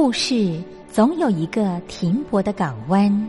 故事总有一个停泊的港湾。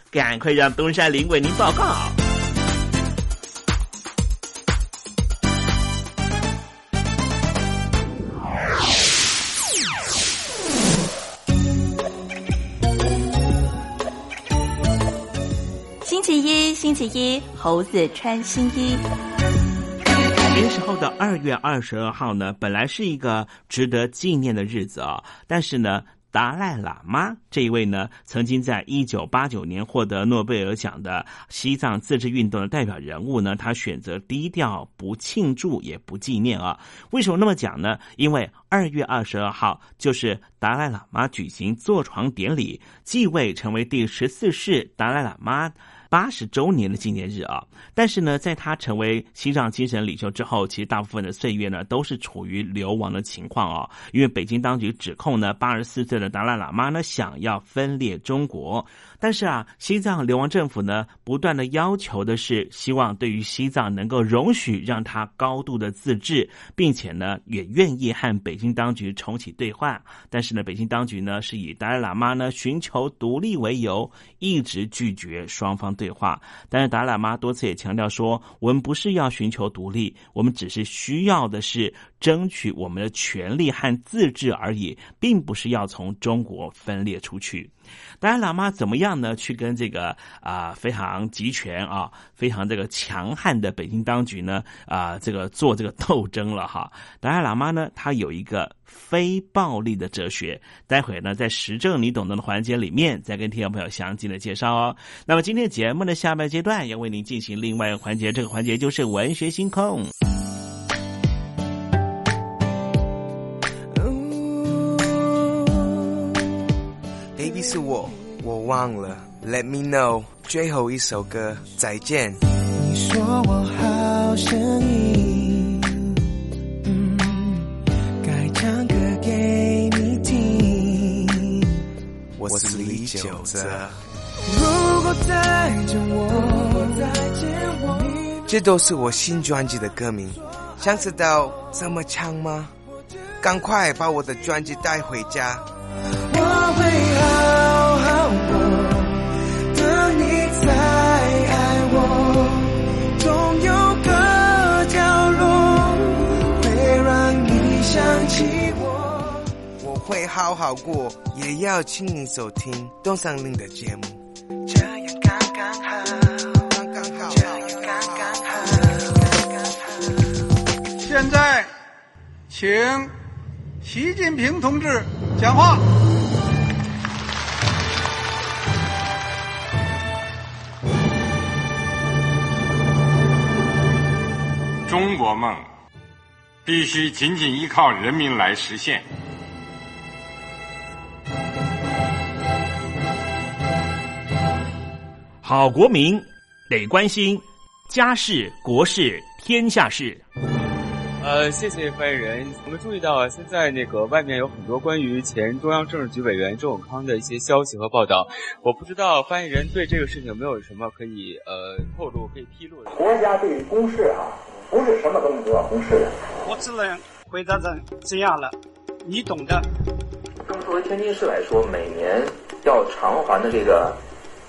赶快让东山林为您报告。星期一，星期一，猴子穿新衣。那时候的二月二十二号呢，本来是一个值得纪念的日子啊，但是呢。达赖喇嘛这一位呢，曾经在一九八九年获得诺贝尔奖的西藏自治运动的代表人物呢，他选择低调，不庆祝也不纪念啊。为什么那么讲呢？因为二月二十二号就是达赖喇嘛举行坐床典礼，继位成为第十四世达赖喇嘛。八十周年的纪念日啊！但是呢，在他成为西藏精神领袖之后，其实大部分的岁月呢，都是处于流亡的情况啊。因为北京当局指控呢，八十四岁的达赖喇嘛呢，想要分裂中国。但是啊，西藏流亡政府呢，不断的要求的是，希望对于西藏能够容许让他高度的自治，并且呢，也愿意和北京当局重启对话。但是呢，北京当局呢，是以达赖喇嘛呢寻求独立为由，一直拒绝双方对话。但是达赖喇嘛多次也强调说，我们不是要寻求独立，我们只是需要的是争取我们的权利和自治而已，并不是要从中国分裂出去。达赖喇嘛怎么样样呢？去跟这个啊非常集权啊非常这个强悍的北京当局呢啊这个做这个斗争了哈。达赖喇嘛呢，他有一个非暴力的哲学。待会呢，在时政你懂得的环节里面，再跟听众朋友详尽的介绍哦。那么今天节目的下半阶段要为您进行另外一个环节，这个环节就是文学星空。Baby 是我，我忘了。Let me know，最后一首歌，再见。你说我好声音，嗯，该唱歌给你听。我是李九泽。如果再见我，再见我，这都是我新专辑的歌名。想知道怎么唱吗？赶快把我的专辑带回家。我会好好好过，也要请你收听东山林的节目。这样刚刚好，刚刚好，这样刚刚好。现在，请习近平同志讲话。中国梦必须紧紧依靠人民来实现。好国民得关心家事、国事、天下事。呃，谢谢发言人。我们注意到，现在那个外面有很多关于前中央政治局委员周永康的一些消息和报道。我不知道发言人对这个事情有没有什么可以呃透露、可以披露的。国家对于公事啊，不是什么东西都要公示的。我只能回答成这样了，你懂的。那么作为天津市来说，每年要偿还的这个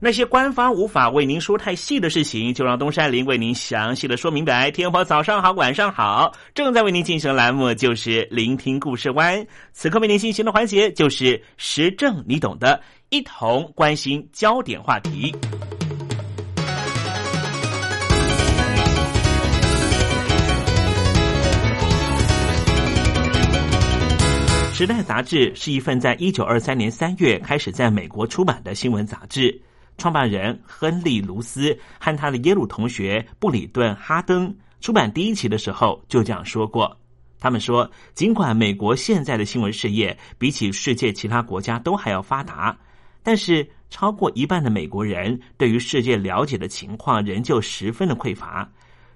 那些官方无法为您说太细的事情，就让东山林为您详细的说明白。天婆早上好，晚上好，正在为您进行的栏目就是聆听故事湾。此刻为您进行的环节就是时政，你懂的，一同关心焦点话题。《时代》杂志是一份在一九二三年三月开始在美国出版的新闻杂志。创办人亨利·卢斯和他的耶鲁同学布里顿·哈登出版第一期的时候就这样说过：“他们说，尽管美国现在的新闻事业比起世界其他国家都还要发达，但是超过一半的美国人对于世界了解的情况仍旧十分的匮乏。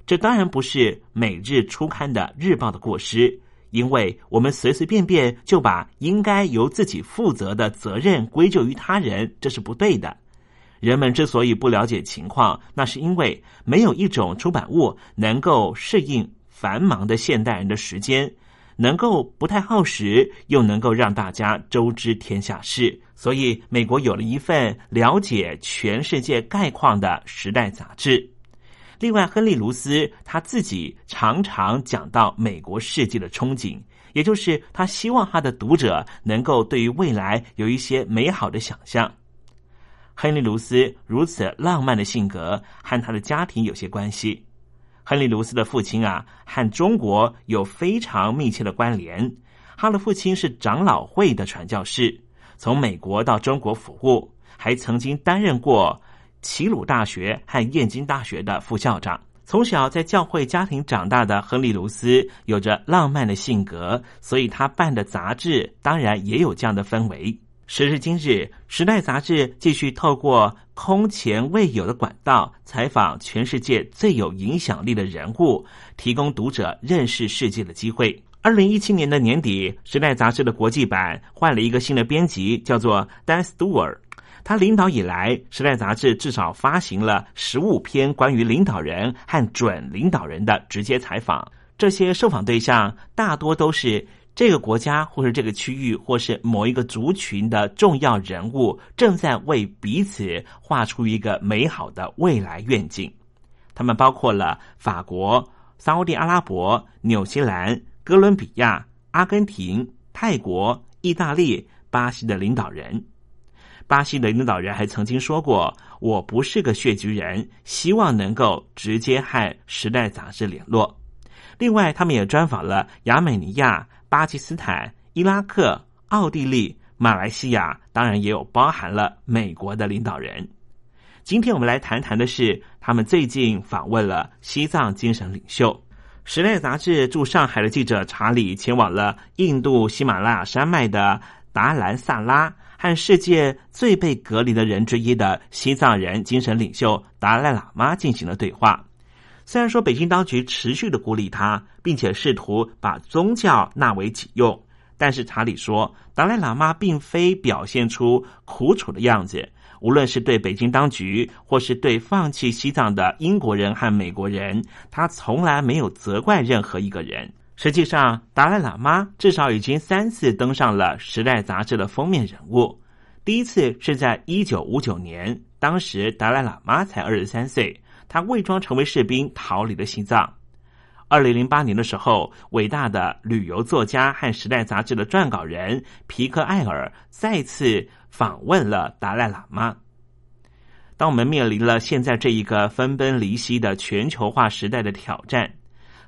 这当然不是每日初刊的日报的过失。”因为我们随随便便就把应该由自己负责的责任归咎于他人，这是不对的。人们之所以不了解情况，那是因为没有一种出版物能够适应繁忙的现代人的时间，能够不太耗时，又能够让大家周知天下事。所以，美国有了一份了解全世界概况的《时代》杂志。另外，亨利·卢斯他自己常常讲到美国世界的憧憬，也就是他希望他的读者能够对于未来有一些美好的想象。亨利·卢斯如此浪漫的性格和他的家庭有些关系。亨利·卢斯的父亲啊，和中国有非常密切的关联。他的父亲是长老会的传教士，从美国到中国服务，还曾经担任过。齐鲁大学和燕京大学的副校长，从小在教会家庭长大的亨利·卢斯有着浪漫的性格，所以他办的杂志当然也有这样的氛围。时至今日，《时代》杂志继续透过空前未有的管道采访全世界最有影响力的人物，提供读者认识世界的机会。二零一七年的年底，《时代》杂志的国际版换了一个新的编辑，叫做 Dan Stewart。他领导以来，《时代》杂志至少发行了十五篇关于领导人和准领导人的直接采访。这些受访对象大多都是这个国家或是这个区域或是某一个族群的重要人物，正在为彼此画出一个美好的未来愿景。他们包括了法国、沙地阿拉伯、纽西兰、哥伦比亚、阿根廷、泰国、意大利、巴西的领导人。巴西的领导人还曾经说过：“我不是个血局人，希望能够直接和《时代》杂志联络。”另外，他们也专访了亚美尼亚、巴基斯坦、伊拉克、奥地利、马来西亚，当然也有包含了美国的领导人。今天我们来谈谈的是，他们最近访问了西藏精神领袖。《时代》杂志驻上海的记者查理前往了印度喜马拉雅山脉的达兰萨拉。和世界最被隔离的人之一的西藏人精神领袖达赖喇嘛进行了对话。虽然说北京当局持续的孤立他，并且试图把宗教纳为己用，但是查理说，达赖喇嘛并非表现出苦楚的样子。无论是对北京当局，或是对放弃西藏的英国人和美国人，他从来没有责怪任何一个人。实际上，达赖喇嘛至少已经三次登上了《时代》杂志的封面人物。第一次是在一九五九年，当时达赖喇嘛才二十三岁，他伪装成为士兵逃离了西藏。二零零八年的时候，伟大的旅游作家和《时代》杂志的撰稿人皮克艾尔再次访问了达赖喇嘛。当我们面临了现在这一个分崩离析的全球化时代的挑战。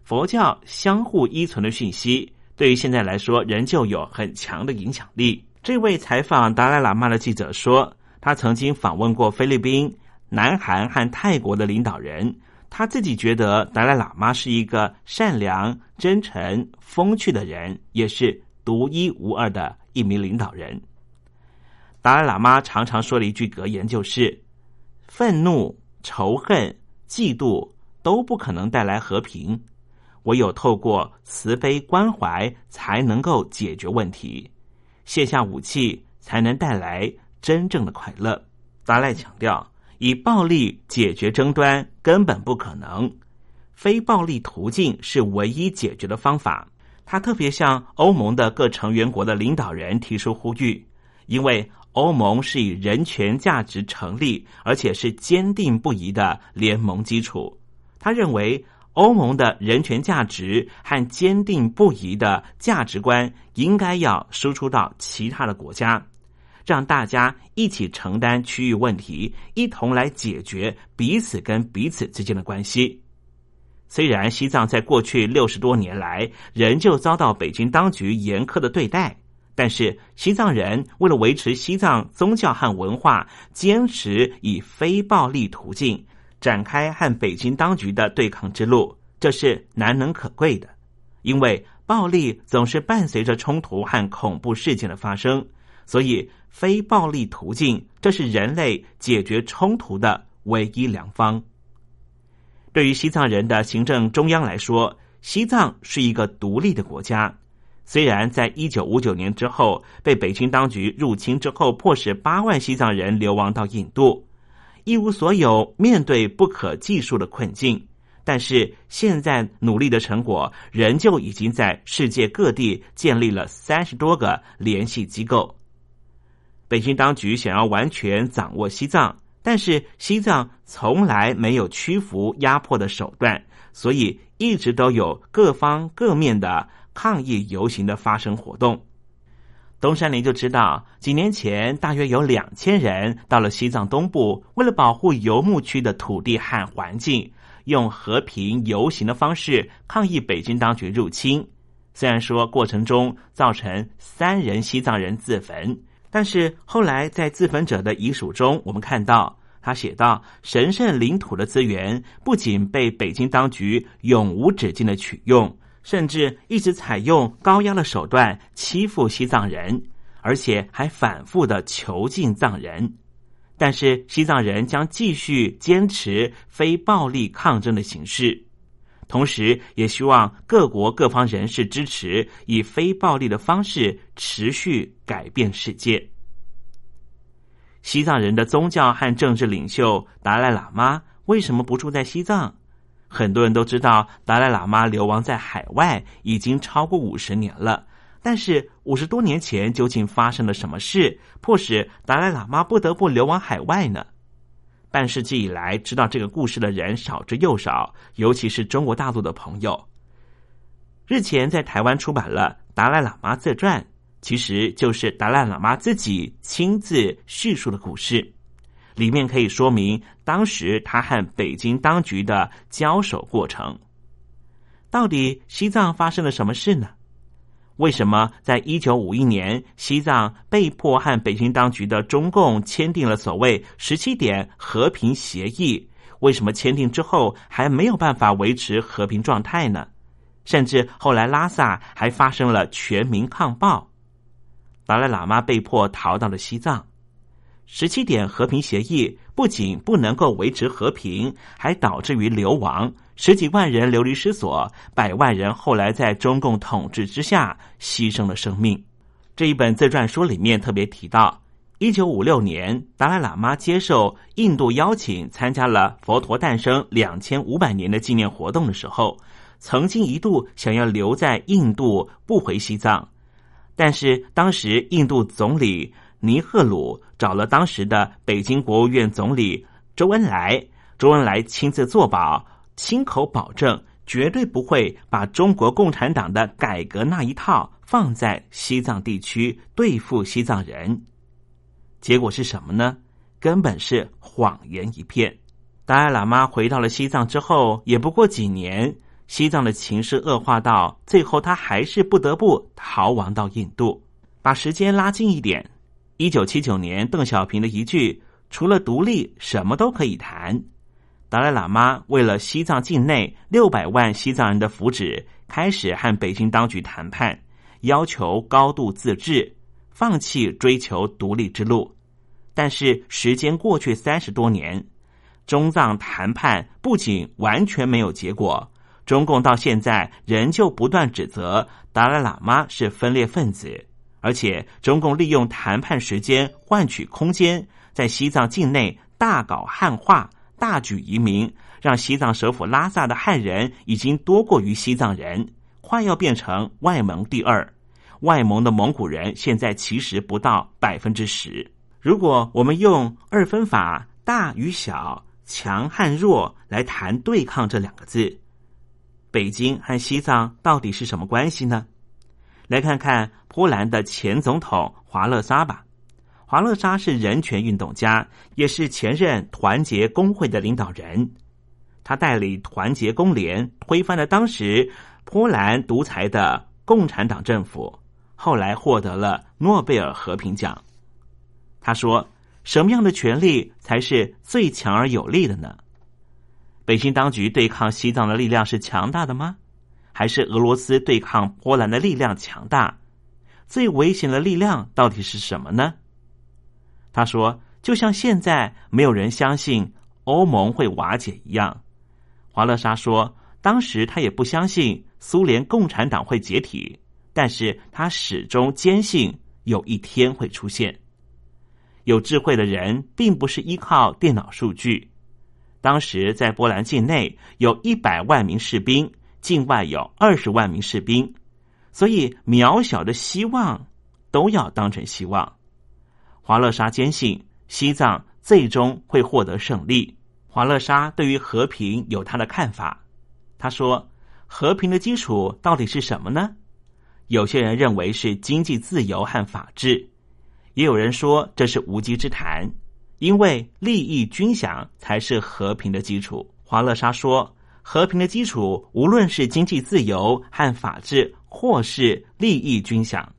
佛教相互依存的讯息，对于现在来说，仍旧有很强的影响力。这位采访达赖喇嘛的记者说，他曾经访问过菲律宾、南韩和泰国的领导人，他自己觉得达赖喇嘛是一个善良、真诚、风趣的人，也是独一无二的一名领导人。达赖喇嘛常常说了一句格言就是：愤怒、仇恨、嫉妒都不可能带来和平。唯有透过慈悲关怀，才能够解决问题；卸下武器，才能带来真正的快乐。达赖强调，以暴力解决争端根本不可能，非暴力途径是唯一解决的方法。他特别向欧盟的各成员国的领导人提出呼吁，因为欧盟是以人权价值成立，而且是坚定不移的联盟基础。他认为，欧盟的人权价值和坚定不移的价值观应该要输出到其他的国家，让大家一起承担区域问题，一同来解决彼此跟彼此之间的关系。虽然西藏在过去六十多年来仍旧遭到北京当局严苛的对待。但是西藏人为了维持西藏宗教和文化，坚持以非暴力途径展开和北京当局的对抗之路，这是难能可贵的。因为暴力总是伴随着冲突和恐怖事件的发生，所以非暴力途径这是人类解决冲突的唯一良方。对于西藏人的行政中央来说，西藏是一个独立的国家。虽然在一九五九年之后被北京当局入侵之后，迫使八万西藏人流亡到印度，一无所有，面对不可计数的困境，但是现在努力的成果，仍旧已经在世界各地建立了三十多个联系机构。北京当局想要完全掌握西藏，但是西藏从来没有屈服压迫的手段，所以一直都有各方各面的。抗议游行的发生活动，东山林就知道，几年前大约有两千人到了西藏东部，为了保护游牧区的土地和环境，用和平游行的方式抗议北京当局入侵。虽然说过程中造成三人西藏人自焚，但是后来在自焚者的遗属中，我们看到他写道：“神圣领土的资源不仅被北京当局永无止境的取用。”甚至一直采用高压的手段欺负西藏人，而且还反复的囚禁藏人。但是西藏人将继续坚持非暴力抗争的形式，同时也希望各国各方人士支持以非暴力的方式持续改变世界。西藏人的宗教和政治领袖达赖喇嘛为什么不住在西藏？很多人都知道，达赖喇嘛流亡在海外已经超过五十年了。但是五十多年前究竟发生了什么事，迫使达赖喇嘛不得不流亡海外呢？半世纪以来，知道这个故事的人少之又少，尤其是中国大陆的朋友。日前在台湾出版了《达赖喇嘛自传》，其实就是达赖喇嘛自己亲自叙述的故事。里面可以说明当时他和北京当局的交手过程。到底西藏发生了什么事呢？为什么在一九五一年，西藏被迫和北京当局的中共签订了所谓十七点和平协议？为什么签订之后还没有办法维持和平状态呢？甚至后来拉萨还发生了全民抗暴，达赖喇嘛被迫逃到了西藏。十七点和平协议不仅不能够维持和平，还导致于流亡，十几万人流离失所，百万人后来在中共统治之下牺牲了生命。这一本自传书里面特别提到，一九五六年，达赖喇嘛接受印度邀请，参加了佛陀诞生两千五百年的纪念活动的时候，曾经一度想要留在印度不回西藏，但是当时印度总理。尼赫鲁找了当时的北京国务院总理周恩来，周恩来亲自作保，亲口保证绝对不会把中国共产党的改革那一套放在西藏地区对付西藏人。结果是什么呢？根本是谎言一片。达赖喇嘛回到了西藏之后，也不过几年，西藏的情势恶化到最后，他还是不得不逃亡到印度。把时间拉近一点。一九七九年，邓小平的一句“除了独立，什么都可以谈”，达赖喇嘛为了西藏境内六百万西藏人的福祉，开始和北京当局谈判，要求高度自治，放弃追求独立之路。但是时间过去三十多年，中藏谈判不仅完全没有结果，中共到现在仍旧不断指责达赖喇嘛是分裂分子。而且，中共利用谈判时间换取空间，在西藏境内大搞汉化、大举移民，让西藏首府拉萨的汉人已经多过于西藏人，快要变成外蒙第二。外蒙的蒙古人现在其实不到百分之十。如果我们用二分法大与小、强和弱来谈对抗这两个字，北京和西藏到底是什么关系呢？来看看波兰的前总统华勒沙吧。华勒莎是人权运动家，也是前任团结工会的领导人。他带领团结工联推翻了当时波兰独裁的共产党政府，后来获得了诺贝尔和平奖。他说：“什么样的权力才是最强而有力的呢？北京当局对抗西藏的力量是强大的吗？还是俄罗斯对抗波兰的力量强大？最危险的力量到底是什么呢？”他说：“就像现在没有人相信欧盟会瓦解一样。”华勒莎说：“当时他也不相信苏联共产党会解体，但是他始终坚信有一天会出现。有智慧的人并不是依靠电脑数据。当时在波兰境内有一百万名士兵，境外有二十万名士兵，所以渺小的希望都要当成希望。”华勒沙坚信西藏最终会获得胜利。华勒沙对于和平有他的看法。他说：“和平的基础到底是什么呢？有些人认为是经济自由和法治，也有人说这是无稽之谈，因为利益均享才是和平的基础。”华勒沙说：“和平的基础无论是经济自由和法治，或是利益均享，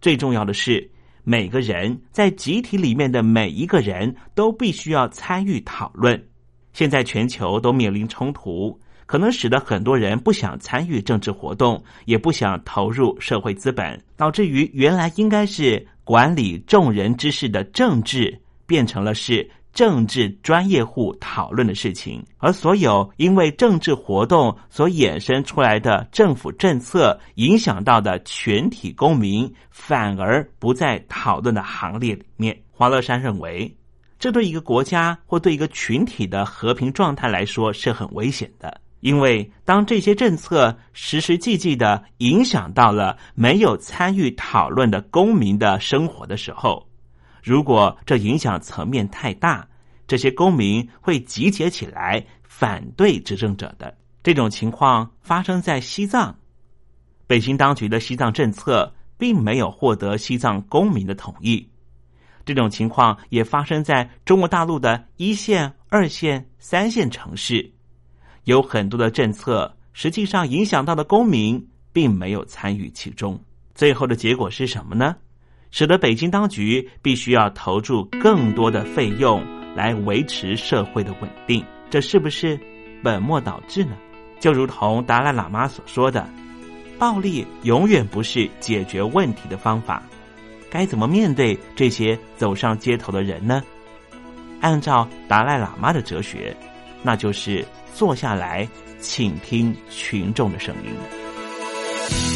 最重要的是。”每个人在集体里面的每一个人都必须要参与讨论。现在全球都面临冲突，可能使得很多人不想参与政治活动，也不想投入社会资本，导致于原来应该是管理众人之事的政治，变成了是。政治专业户讨论的事情，而所有因为政治活动所衍生出来的政府政策影响到的全体公民，反而不在讨论的行列里面。华乐山认为，这对一个国家或对一个群体的和平状态来说是很危险的，因为当这些政策实实际际的影响到了没有参与讨论的公民的生活的时候。如果这影响层面太大，这些公民会集结起来反对执政者的。这种情况发生在西藏，北京当局的西藏政策并没有获得西藏公民的同意。这种情况也发生在中国大陆的一线、二线、三线城市，有很多的政策实际上影响到的公民并没有参与其中。最后的结果是什么呢？使得北京当局必须要投注更多的费用来维持社会的稳定，这是不是本末倒置呢？就如同达赖喇嘛所说的，暴力永远不是解决问题的方法。该怎么面对这些走上街头的人呢？按照达赖喇嘛的哲学，那就是坐下来倾听群众的声音。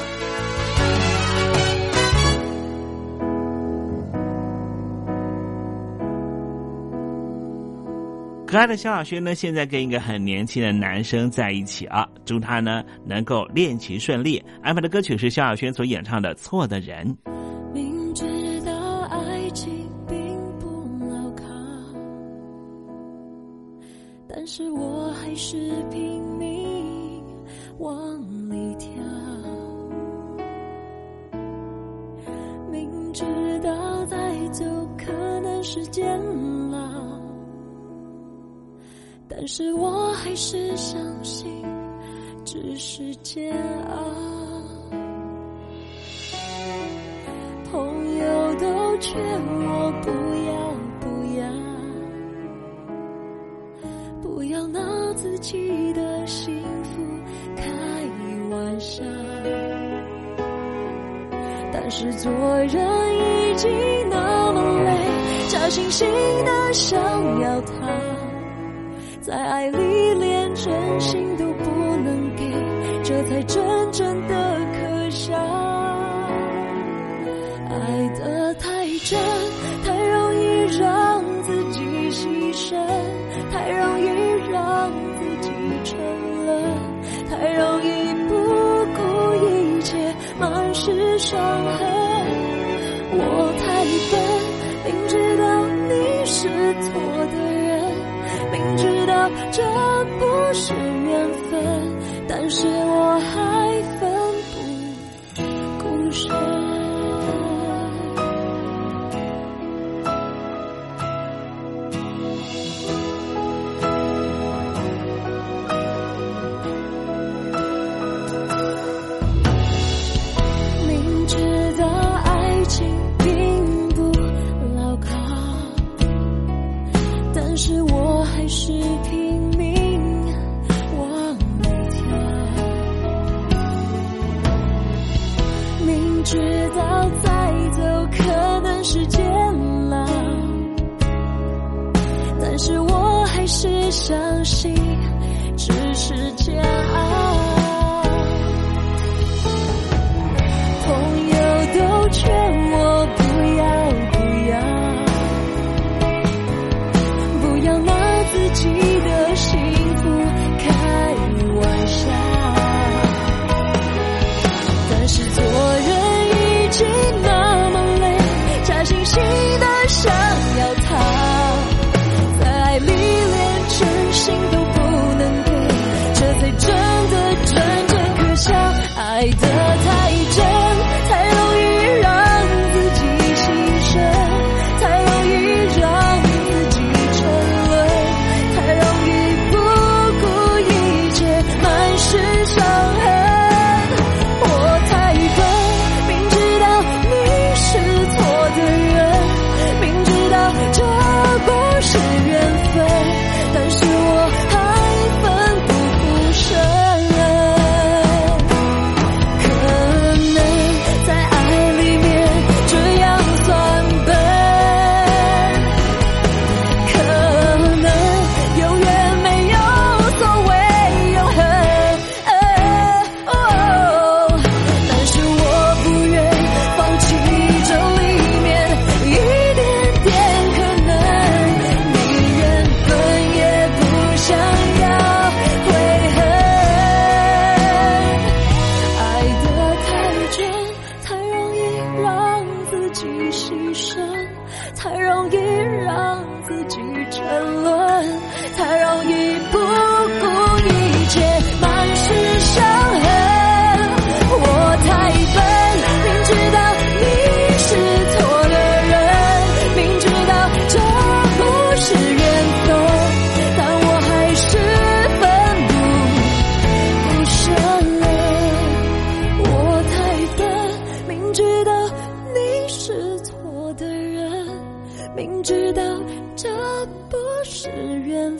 可爱的萧亚轩呢，现在跟一个很年轻的男生在一起啊，祝他呢能够恋情顺利。安排的歌曲是萧亚轩所演唱的《错的人》。明知道爱情并不牢靠，但是我还是拼命往里跳。明知道再走可能是监牢。但是我还是相信，只是煎熬。朋友都劝我不要不要，不要拿自己的幸福开玩笑。但是做人已经那么累，假惺惺的想要他。在爱里连真心都不能给，这才真正的这不是爱得 and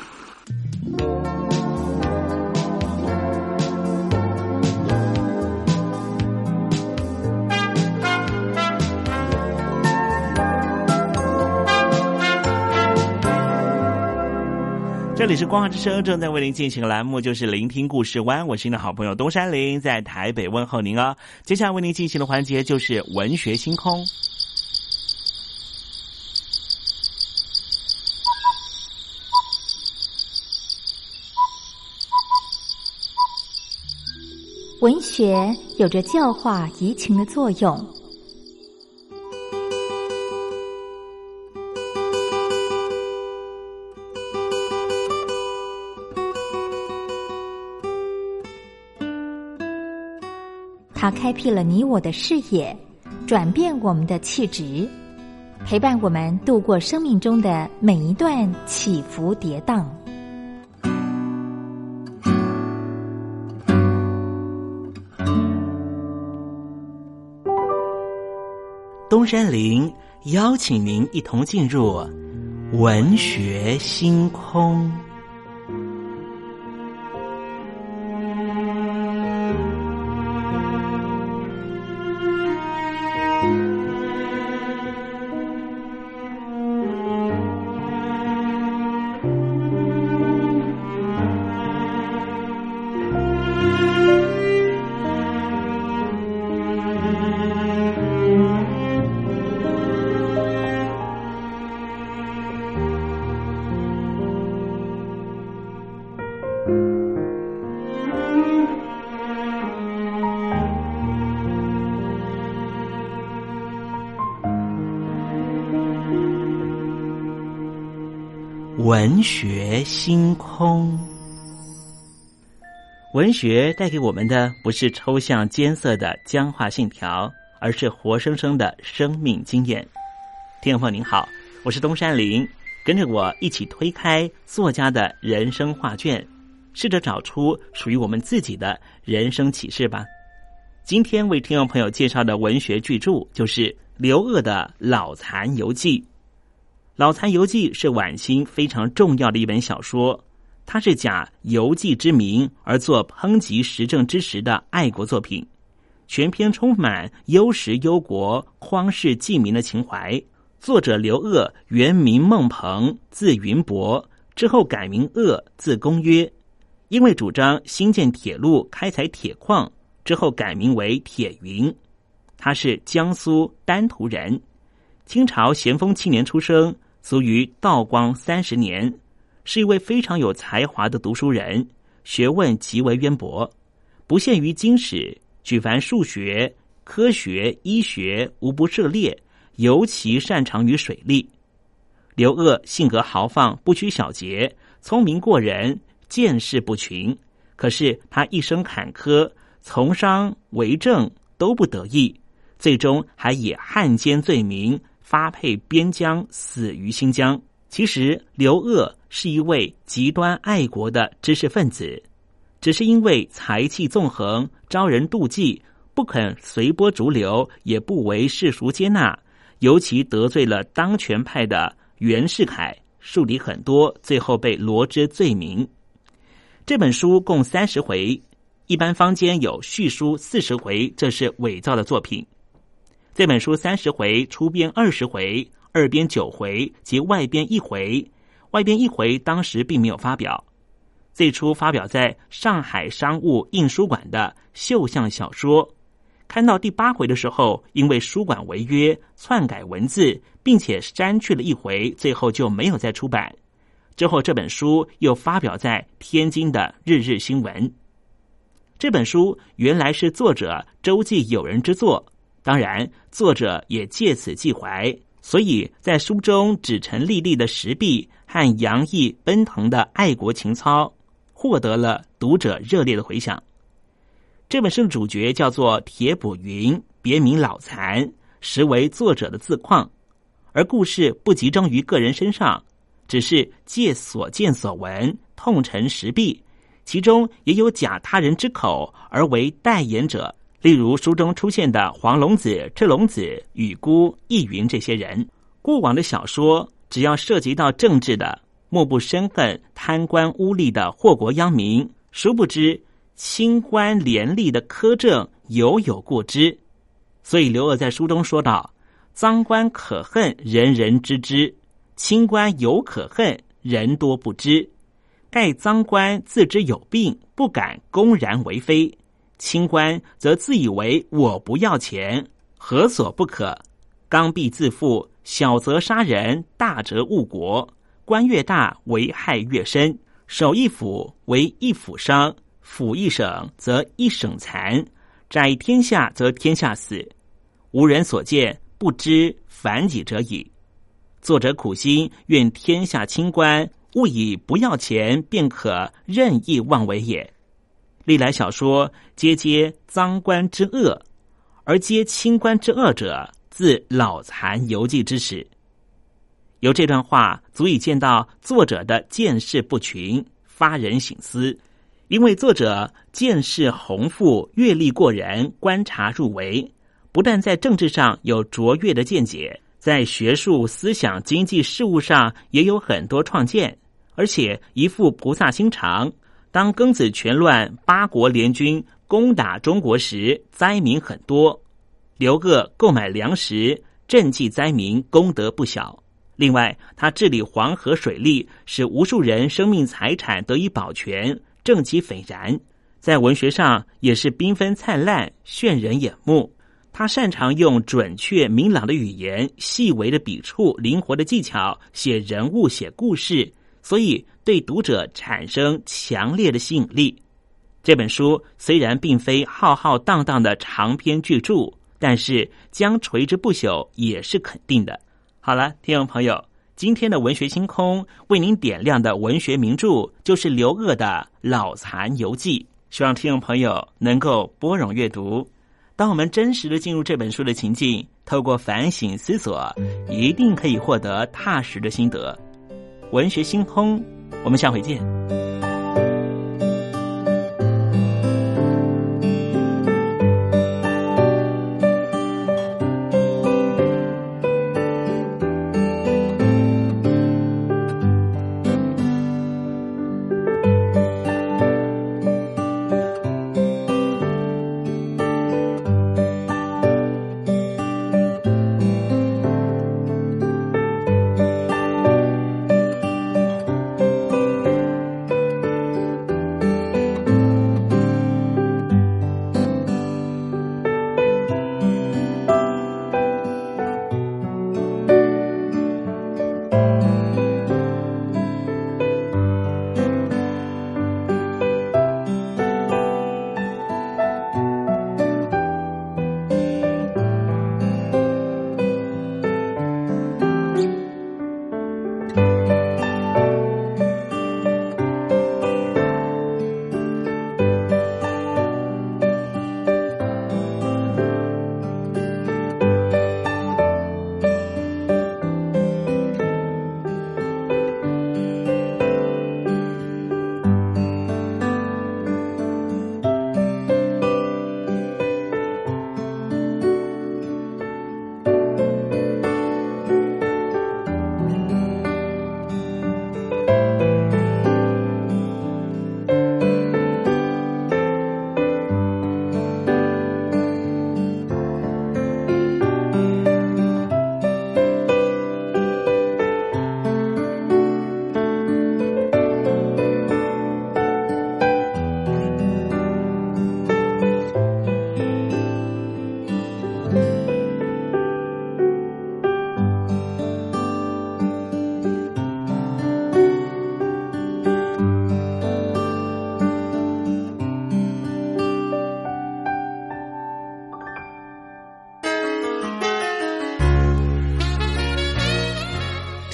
这里是光华之声，正在为您进行的栏目就是聆听故事湾，我是您的好朋友东山林，在台北问候您哦。接下来为您进行的环节就是文学星空。文学有着教化移情的作用。它开辟了你我的视野，转变我们的气质，陪伴我们度过生命中的每一段起伏跌宕。东山林邀请您一同进入文学星空。学星空，文学带给我们的不是抽象艰涩的僵化信条，而是活生生的生命经验。听众朋友您好，我是东山林，跟着我一起推开作家的人生画卷，试着找出属于我们自己的人生启示吧。今天为听众朋友介绍的文学巨著就是刘鹗的《老残游记》。《老残游记》是晚清非常重要的一本小说，它是假游记之名而作抨击时政之时的爱国作品，全篇充满忧时忧国、匡世济民的情怀。作者刘鹗原名孟鹏，字云伯，之后改名鹗，字公约。因为主张兴建铁路、开采铁矿，之后改名为铁云。他是江苏丹徒人，清朝咸丰七年出生。卒于道光三十年，是一位非常有才华的读书人，学问极为渊博，不限于经史，举凡数学、科学、医学无不涉猎，尤其擅长于水利。刘鹗性格豪放，不拘小节，聪明过人，见识不群。可是他一生坎坷，从商为政都不得意，最终还以汉奸罪名。发配边疆，死于新疆。其实刘鹗是一位极端爱国的知识分子，只是因为才气纵横，招人妒忌，不肯随波逐流，也不为世俗接纳，尤其得罪了当权派的袁世凯，树敌很多，最后被罗织罪名。这本书共三十回，一般坊间有续书四十回，这是伪造的作品。这本书三十回，出编二十回，二编九回及外编一回。外编一回当时并没有发表，最初发表在上海商务印书馆的绣像小说。看到第八回的时候，因为书馆违约，篡改文字，并且删去了一回，最后就没有再出版。之后这本书又发表在天津的日日新闻。这本书原来是作者周记友人之作。当然，作者也借此寄怀，所以在书中指陈丽丽的石壁和洋溢奔腾的爱国情操，获得了读者热烈的回响。这本书的主角叫做铁卜云，别名老残，实为作者的自况。而故事不集中于个人身上，只是借所见所闻，痛陈石壁，其中也有假他人之口而为代言者。例如书中出现的黄龙子、赤龙子、雨姑、易云这些人，过往的小说只要涉及到政治的，莫不深恨贪官污吏的祸国殃民。殊不知清官廉吏的苛政犹有过之，所以刘鹗在书中说道：“赃官可恨，人人知之；清官犹可恨，人多不知。盖赃官自知有病，不敢公然为非。”清官则自以为我不要钱，何所不可？刚愎自负，小则杀人，大则误国。官越大，危害越深。守一府为一府伤，府一省则一省残。宅天下则天下死。无人所见，不知反己者矣。作者苦心，愿天下清官勿以不要钱便可任意妄为也。历来小说皆皆赃官之恶，而皆清官之恶者，自老残游记之始。由这段话足以见到作者的见识不群，发人省思。因为作者见识宏富，阅历过人，观察入微，不但在政治上有卓越的见解，在学术、思想、经济事务上也有很多创建，而且一副菩萨心肠。当庚子拳乱，八国联军攻打中国时，灾民很多。刘鹗购买粮食，赈济灾民，功德不小。另外，他治理黄河水利，使无数人生命财产得以保全，政绩斐然。在文学上也是缤纷灿烂，炫人眼目。他擅长用准确明朗的语言、细微的笔触、灵活的技巧写人物、写故事，所以。对读者产生强烈的吸引力。这本书虽然并非浩浩荡荡的长篇巨著，但是将垂之不朽也是肯定的。好了，听众朋友，今天的文学星空为您点亮的文学名著就是刘鹗的《老残游记》，希望听众朋友能够拨冗阅读。当我们真实的进入这本书的情境，透过反省思索，一定可以获得踏实的心得。文学星空，我们下回见。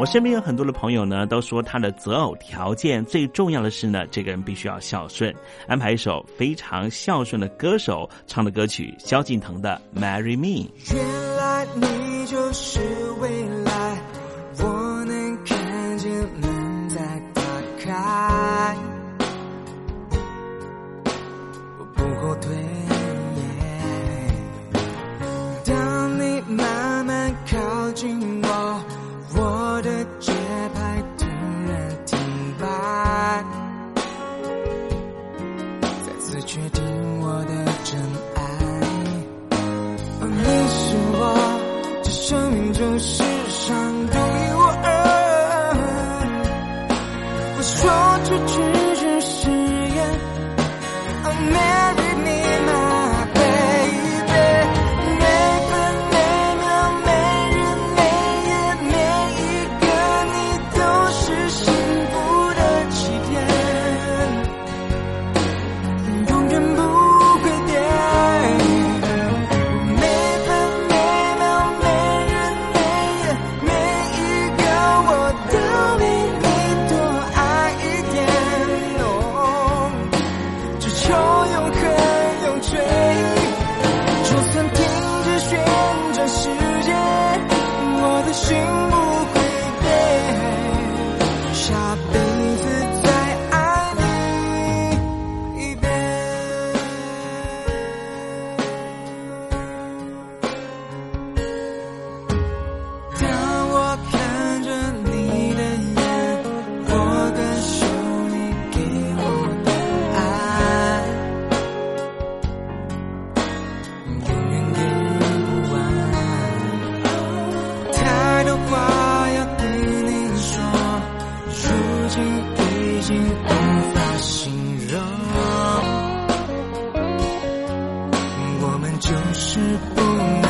我身边有很多的朋友呢，都说他的择偶条件最重要的是呢，这个人必须要孝顺。安排一首非常孝顺的歌手唱的歌曲，萧敬腾的《Marry Me》。原来你就是未来，我能看见门在打开，我不后退。当你慢慢靠近就是不能